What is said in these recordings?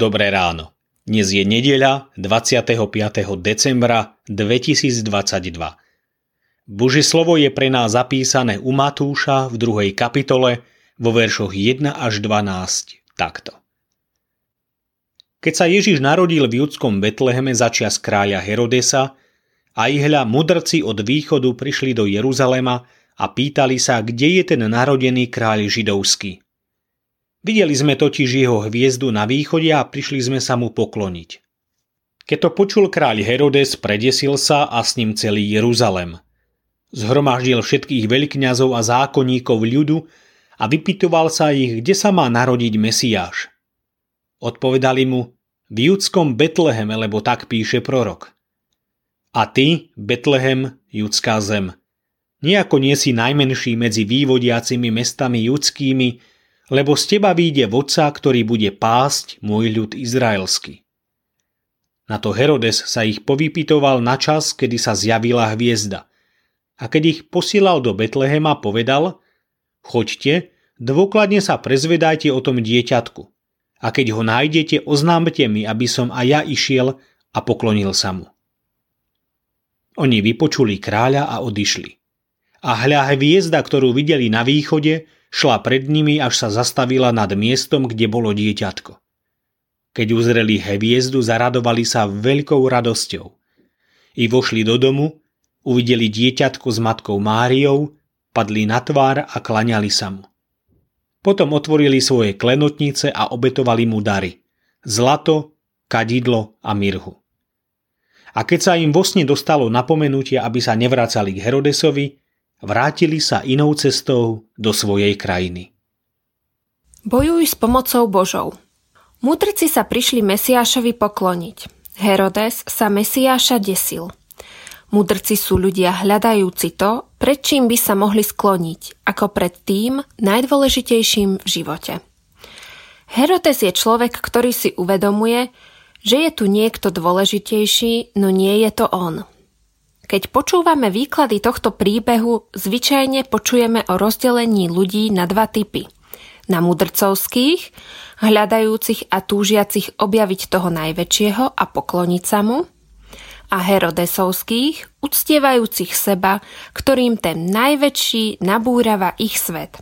Dobré ráno. Dnes je nedeľa 25. decembra 2022. Božie slovo je pre nás zapísané u Matúša v 2. kapitole vo veršoch 1 až 12 takto. Keď sa Ježiš narodil v judskom Betleheme začias kráľa Herodesa, a ihľa mudrci od východu prišli do Jeruzalema a pýtali sa, kde je ten narodený kráľ židovský. Videli sme totiž jeho hviezdu na východe a prišli sme sa mu pokloniť. Keď to počul kráľ Herodes, predesil sa a s ním celý Jeruzalem. Zhromaždil všetkých veľkňazov a zákonníkov ľudu a vypitoval sa ich, kde sa má narodiť Mesiáš. Odpovedali mu, v judskom Betleheme, lebo tak píše prorok. A ty, Betlehem, judská zem, nejako nie si najmenší medzi vývodiacimi mestami judskými, lebo z teba vyjde vodca, ktorý bude pásť môj ľud izraelský. Na to Herodes sa ich povypitoval na čas, kedy sa zjavila hviezda. A keď ich posielal do Betlehema, povedal, choďte, dôkladne sa prezvedajte o tom dieťatku. A keď ho nájdete, oznámte mi, aby som aj ja išiel a poklonil sa mu. Oni vypočuli kráľa a odišli. A hľa hviezda, ktorú videli na východe, Šla pred nimi, až sa zastavila nad miestom, kde bolo dieťatko. Keď uzreli hviezdu, zaradovali sa veľkou radosťou. I vošli do domu, uvideli dieťatko s matkou Máriou, padli na tvár a klaňali sa mu. Potom otvorili svoje klenotnice a obetovali mu dary. Zlato, kadidlo a mirhu. A keď sa im vo sne dostalo napomenutie, aby sa nevracali k Herodesovi, vrátili sa inou cestou do svojej krajiny. Bojuj s pomocou Božou. Múdrci sa prišli Mesiášovi pokloniť. Herodes sa Mesiáša desil. Mudrci sú ľudia hľadajúci to, pred čím by sa mohli skloniť, ako pred tým najdôležitejším v živote. Herodes je človek, ktorý si uvedomuje, že je tu niekto dôležitejší, no nie je to on. Keď počúvame výklady tohto príbehu, zvyčajne počujeme o rozdelení ľudí na dva typy. Na mudrcovských, hľadajúcich a túžiacich objaviť toho najväčšieho a pokloniť sa mu, a herodesovských, uctievajúcich seba, ktorým ten najväčší nabúrava ich svet.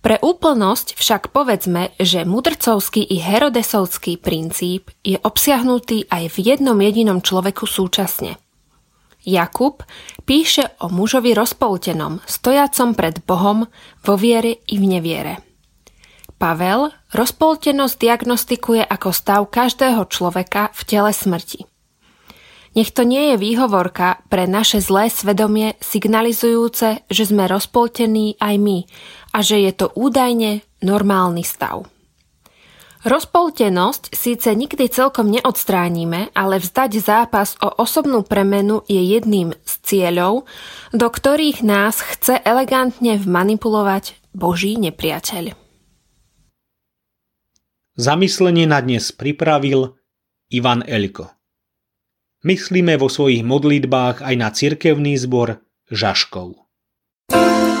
Pre úplnosť však povedzme, že mudrcovský i herodesovský princíp je obsiahnutý aj v jednom jedinom človeku súčasne – Jakub píše o mužovi rozpoltenom, stojacom pred Bohom vo viere i v neviere. Pavel rozpoltenosť diagnostikuje ako stav každého človeka v tele smrti. Nech to nie je výhovorka pre naše zlé svedomie signalizujúce, že sme rozpoltení aj my a že je to údajne normálny stav. Rozpoltenosť síce nikdy celkom neodstránime, ale vzdať zápas o osobnú premenu je jedným z cieľov, do ktorých nás chce elegantne vmanipulovať Boží nepriateľ. Zamyslenie na dnes pripravil Ivan Elko. Myslíme vo svojich modlitbách aj na cirkevný zbor Žaškov. thank